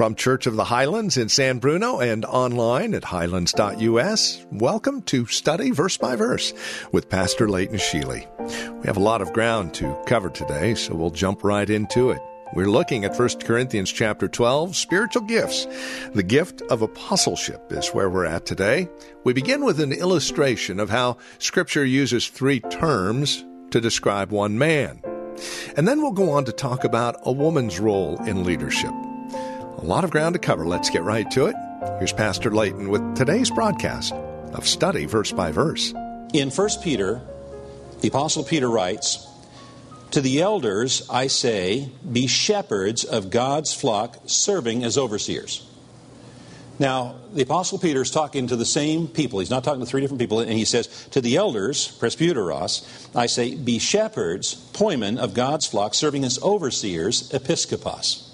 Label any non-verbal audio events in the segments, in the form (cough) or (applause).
From Church of the Highlands in San Bruno and online at highlands.us, welcome to Study Verse by Verse with Pastor Leighton Sheely. We have a lot of ground to cover today, so we'll jump right into it. We're looking at 1 Corinthians chapter 12, spiritual gifts. The gift of apostleship is where we're at today. We begin with an illustration of how scripture uses three terms to describe one man. And then we'll go on to talk about a woman's role in leadership. A lot of ground to cover. Let's get right to it. Here's Pastor Leighton with today's broadcast of Study Verse by Verse. In 1 Peter, the Apostle Peter writes, To the elders I say, be shepherds of God's flock, serving as overseers. Now, the Apostle Peter is talking to the same people. He's not talking to three different people. And he says, To the elders, presbyteros, I say, be shepherds, poimen of God's flock, serving as overseers, episkopos.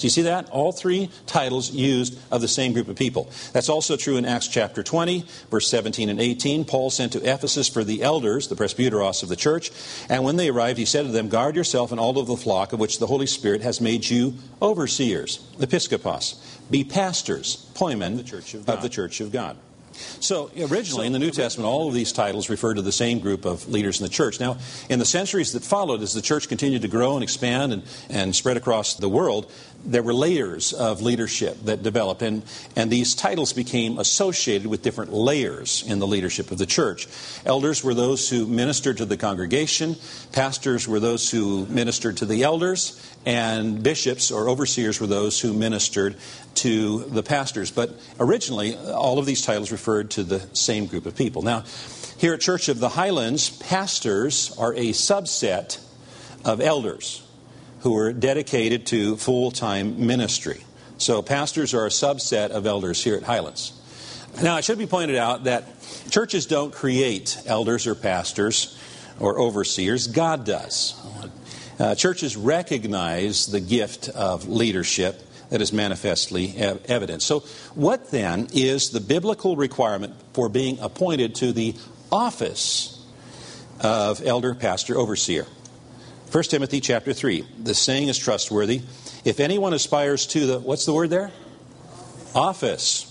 Do you see that? All three titles used of the same group of people. That's also true in Acts chapter 20, verse 17 and 18. Paul sent to Ephesus for the elders, the presbyteros of the church, and when they arrived, he said to them, Guard yourself and all of the flock of which the Holy Spirit has made you overseers, episkopos. Be pastors, poimen, the church of, of the church of God. So, originally in the New Testament, all of these titles refer to the same group of leaders in the church. Now, in the centuries that followed, as the church continued to grow and expand and, and spread across the world, there were layers of leadership that developed, and, and these titles became associated with different layers in the leadership of the church. Elders were those who ministered to the congregation, pastors were those who ministered to the elders, and bishops or overseers were those who ministered to the pastors. But originally, all of these titles referred to the same group of people. Now, here at Church of the Highlands, pastors are a subset of elders who are dedicated to full time ministry. So, pastors are a subset of elders here at Highlands. Now, it should be pointed out that churches don't create elders or pastors or overseers, God does. Uh, churches recognize the gift of leadership that is manifestly ev- evident. So, what then is the biblical requirement for being appointed to the office of elder, pastor, overseer? 1 Timothy chapter 3. The saying is trustworthy. If anyone aspires to the, what's the word there? Office.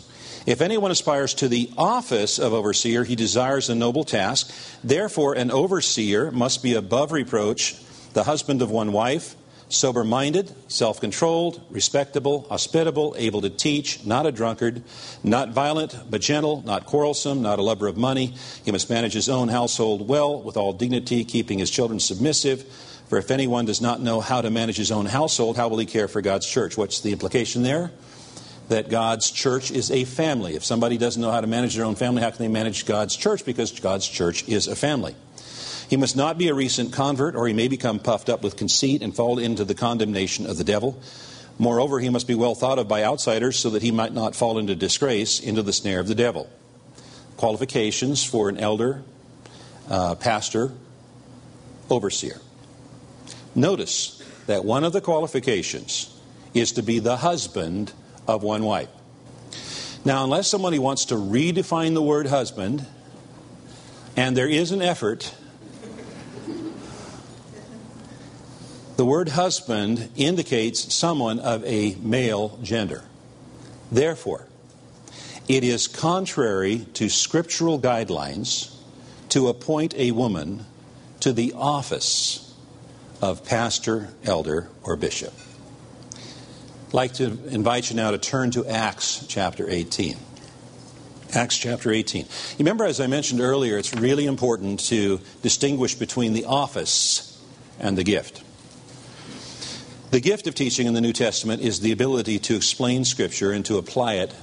If anyone aspires to the office of overseer, he desires a noble task. Therefore, an overseer must be above reproach, the husband of one wife, sober minded, self controlled, respectable, hospitable, able to teach, not a drunkard, not violent, but gentle, not quarrelsome, not a lover of money. He must manage his own household well, with all dignity, keeping his children submissive. For if anyone does not know how to manage his own household, how will he care for God's church? What's the implication there? That God's church is a family. If somebody doesn't know how to manage their own family, how can they manage God's church? Because God's church is a family. He must not be a recent convert, or he may become puffed up with conceit and fall into the condemnation of the devil. Moreover, he must be well thought of by outsiders so that he might not fall into disgrace, into the snare of the devil. Qualifications for an elder, uh, pastor, overseer. Notice that one of the qualifications is to be the husband of one wife. Now, unless somebody wants to redefine the word husband, and there is an effort, the word husband indicates someone of a male gender. Therefore, it is contrary to scriptural guidelines to appoint a woman to the office of pastor, elder, or bishop. I'd like to invite you now to turn to Acts chapter 18. Acts chapter 18. You remember, as I mentioned earlier, it's really important to distinguish between the office and the gift. The gift of teaching in the New Testament is the ability to explain Scripture and to apply it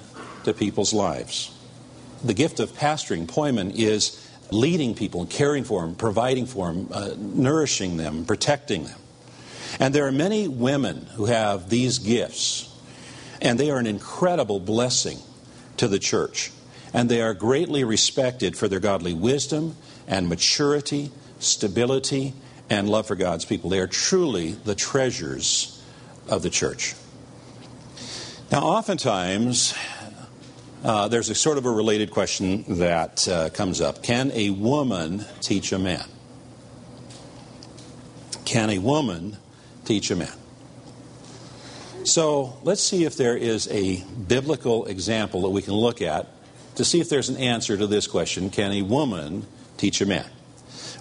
to people's lives. The gift of pastoring, poimen, is leading people caring for them, providing for them, uh, nourishing them, protecting them. And there are many women who have these gifts And they are an incredible blessing to the church. And they are greatly respected for their godly wisdom and maturity, stability, and love for God's people. They are truly the treasures of the church. Now, oftentimes, uh, there's a sort of a related question that uh, comes up Can a woman teach a man? Can a woman teach a man? So let's see if there is a biblical example that we can look at to see if there's an answer to this question Can a woman teach a man?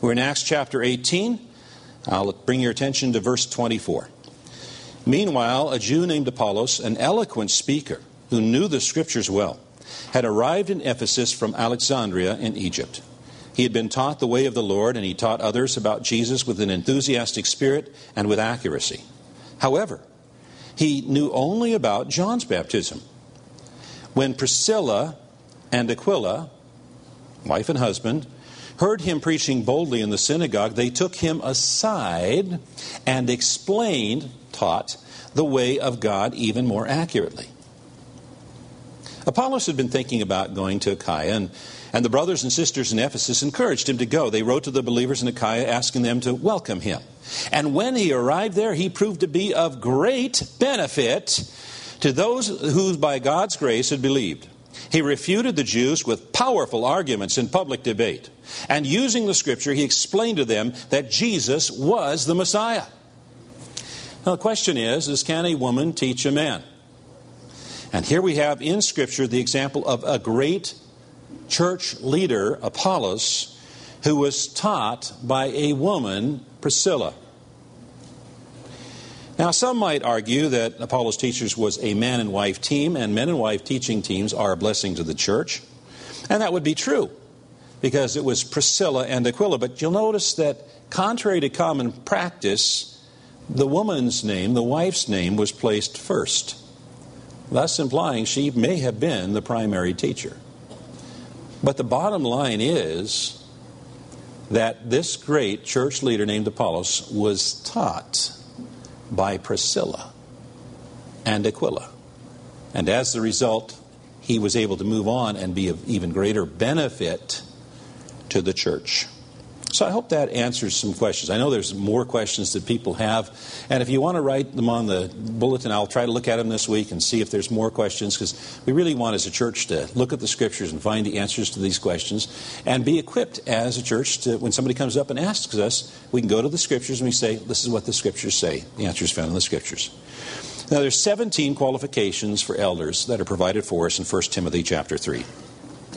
We're in Acts chapter 18. I'll bring your attention to verse 24. Meanwhile, a Jew named Apollos, an eloquent speaker who knew the scriptures well, had arrived in Ephesus from Alexandria in Egypt. He had been taught the way of the Lord, and he taught others about Jesus with an enthusiastic spirit and with accuracy. However, he knew only about John's baptism. When Priscilla and Aquila, wife and husband, heard him preaching boldly in the synagogue, they took him aside and explained, taught, the way of God even more accurately. Apollos had been thinking about going to Achaia, and, and the brothers and sisters in Ephesus encouraged him to go. They wrote to the believers in Achaia asking them to welcome him. And when he arrived there, he proved to be of great benefit to those who, by God's grace, had believed. He refuted the Jews with powerful arguments in public debate. And using the scripture, he explained to them that Jesus was the Messiah. Now, the question is, is can a woman teach a man? And here we have in Scripture the example of a great church leader, Apollos, who was taught by a woman, Priscilla. Now, some might argue that Apollos Teachers was a man and wife team, and men and wife teaching teams are a blessing to the church. And that would be true because it was Priscilla and Aquila. But you'll notice that, contrary to common practice, the woman's name, the wife's name, was placed first thus implying she may have been the primary teacher. But the bottom line is that this great church leader named Apollos was taught by Priscilla and Aquila. And as a result, he was able to move on and be of even greater benefit to the church. So I hope that answers some questions. I know there's more questions that people have, and if you want to write them on the bulletin, I'll try to look at them this week and see if there's more questions because we really want as a church to look at the scriptures and find the answers to these questions and be equipped as a church to when somebody comes up and asks us, we can go to the scriptures and we say, this is what the scriptures say. The answer is found in the scriptures. Now there's 17 qualifications for elders that are provided for us in 1 Timothy chapter 3.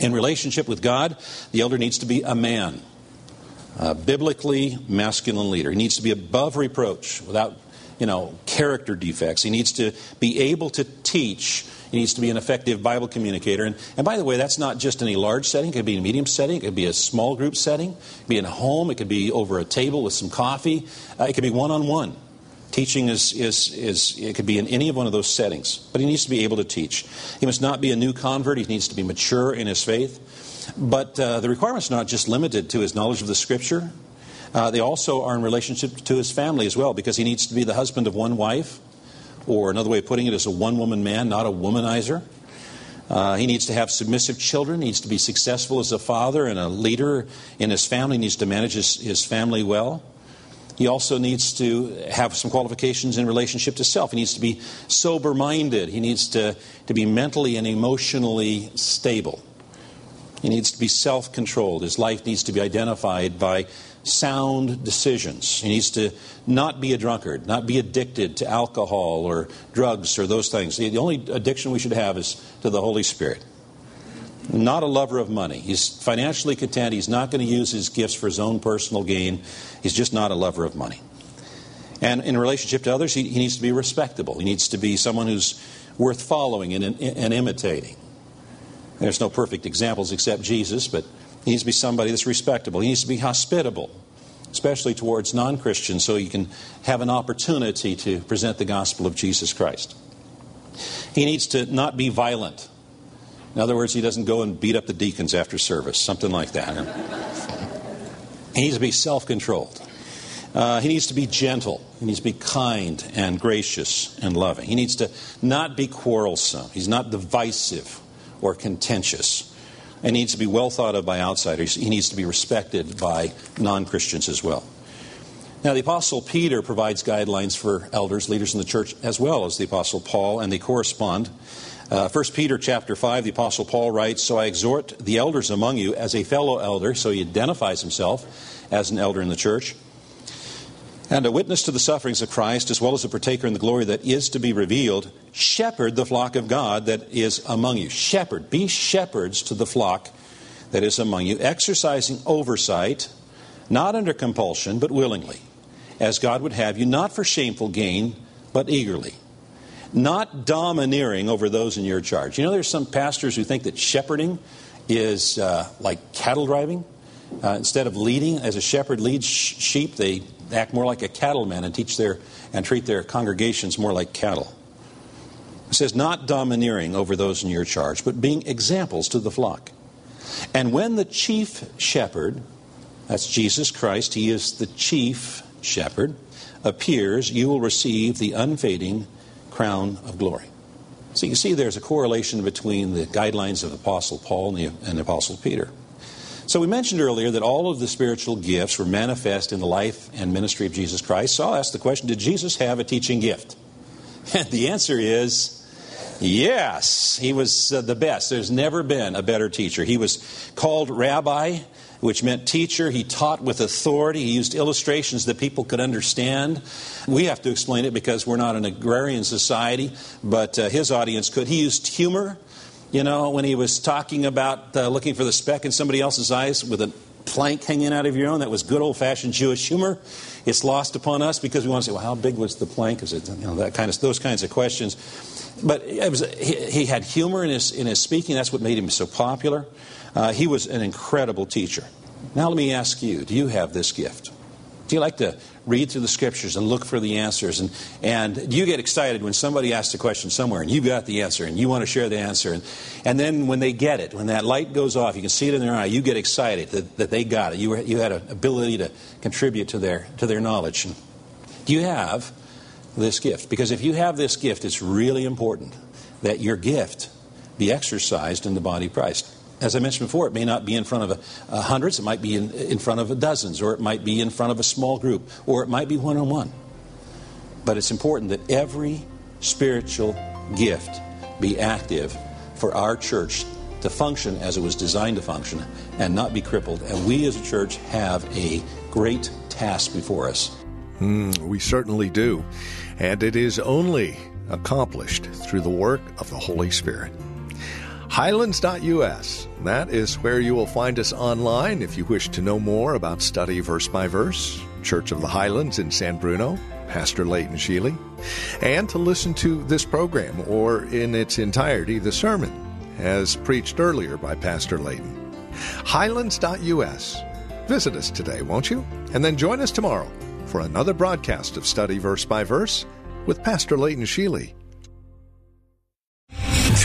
In relationship with God, the elder needs to be a man uh, biblically masculine leader. He needs to be above reproach, without, you know, character defects. He needs to be able to teach. He needs to be an effective Bible communicator. And, and by the way, that's not just in a large setting. It could be in a medium setting. It could be a small group setting. It could be in a home. It could be over a table with some coffee. Uh, it could be one-on-one. Teaching is, is, is, it could be in any of one of those settings. But he needs to be able to teach. He must not be a new convert. He needs to be mature in his faith. But uh, the requirements are not just limited to his knowledge of the Scripture, uh, they also are in relationship to his family as well, because he needs to be the husband of one wife, or another way of putting it is a one woman man, not a womanizer. Uh, he needs to have submissive children, he needs to be successful as a father and a leader in his family, he needs to manage his, his family well. He also needs to have some qualifications in relationship to self. He needs to be sober minded. He needs to, to be mentally and emotionally stable. He needs to be self controlled. His life needs to be identified by sound decisions. He needs to not be a drunkard, not be addicted to alcohol or drugs or those things. The only addiction we should have is to the Holy Spirit. Not a lover of money. He's financially content. He's not going to use his gifts for his own personal gain. He's just not a lover of money. And in relationship to others, he, he needs to be respectable. He needs to be someone who's worth following and, and imitating. There's no perfect examples except Jesus, but he needs to be somebody that's respectable. He needs to be hospitable, especially towards non Christians, so you can have an opportunity to present the gospel of Jesus Christ. He needs to not be violent. In other words, he doesn't go and beat up the deacons after service, something like that. he needs to be self controlled. Uh, he needs to be gentle. He needs to be kind and gracious and loving. He needs to not be quarrelsome. He's not divisive or contentious. And needs to be well thought of by outsiders. He needs to be respected by non Christians as well. Now, the Apostle Peter provides guidelines for elders, leaders in the church, as well as the Apostle Paul, and they correspond. Uh, 1 Peter chapter 5, the Apostle Paul writes, So I exhort the elders among you as a fellow elder, so he identifies himself as an elder in the church, and a witness to the sufferings of Christ, as well as a partaker in the glory that is to be revealed, shepherd the flock of God that is among you. Shepherd, be shepherds to the flock that is among you, exercising oversight, not under compulsion, but willingly, as God would have you, not for shameful gain, but eagerly. Not domineering over those in your charge. You know, there's some pastors who think that shepherding is uh, like cattle driving. Uh, instead of leading as a shepherd leads sh- sheep, they act more like a cattleman and teach their and treat their congregations more like cattle. It says, not domineering over those in your charge, but being examples to the flock. And when the chief shepherd, that's Jesus Christ, he is the chief shepherd, appears, you will receive the unfading crown of glory. So you see, there's a correlation between the guidelines of Apostle Paul and the, and Apostle Peter. So we mentioned earlier that all of the spiritual gifts were manifest in the life and ministry of Jesus Christ. So I'll ask the question Did Jesus have a teaching gift? (laughs) And the answer is yes. He was uh, the best. There's never been a better teacher. He was called rabbi, which meant teacher. He taught with authority. He used illustrations that people could understand. We have to explain it because we're not an agrarian society, but uh, his audience could. He used humor. You know, when he was talking about uh, looking for the speck in somebody else's eyes with a plank hanging out of your own, that was good old fashioned Jewish humor. It's lost upon us because we want to say, well, how big was the plank? Is it, you know, that kind of, those kinds of questions. But was, he, he had humor in his, in his speaking. That's what made him so popular. Uh, he was an incredible teacher. Now, let me ask you do you have this gift? Do you like to read through the scriptures and look for the answers? And, and you get excited when somebody asks a question somewhere and you've got the answer and you want to share the answer? And, and then when they get it, when that light goes off, you can see it in their eye, you get excited that, that they got it. You, were, you had an ability to contribute to their, to their knowledge. And do you have this gift? Because if you have this gift, it's really important that your gift be exercised in the body of Christ as I mentioned before, it may not be in front of a, a hundreds, it might be in, in front of dozens, or it might be in front of a small group, or it might be one on one. But it's important that every spiritual gift be active for our church to function as it was designed to function and not be crippled. And we as a church have a great task before us. Mm, we certainly do. And it is only accomplished through the work of the Holy Spirit. Highlands.us. That is where you will find us online if you wish to know more about Study Verse by Verse, Church of the Highlands in San Bruno, Pastor Leighton Sheely, and to listen to this program or in its entirety the sermon as preached earlier by Pastor Leighton. Highlands.us. Visit us today, won't you? And then join us tomorrow for another broadcast of Study Verse by Verse with Pastor Leighton Sheely.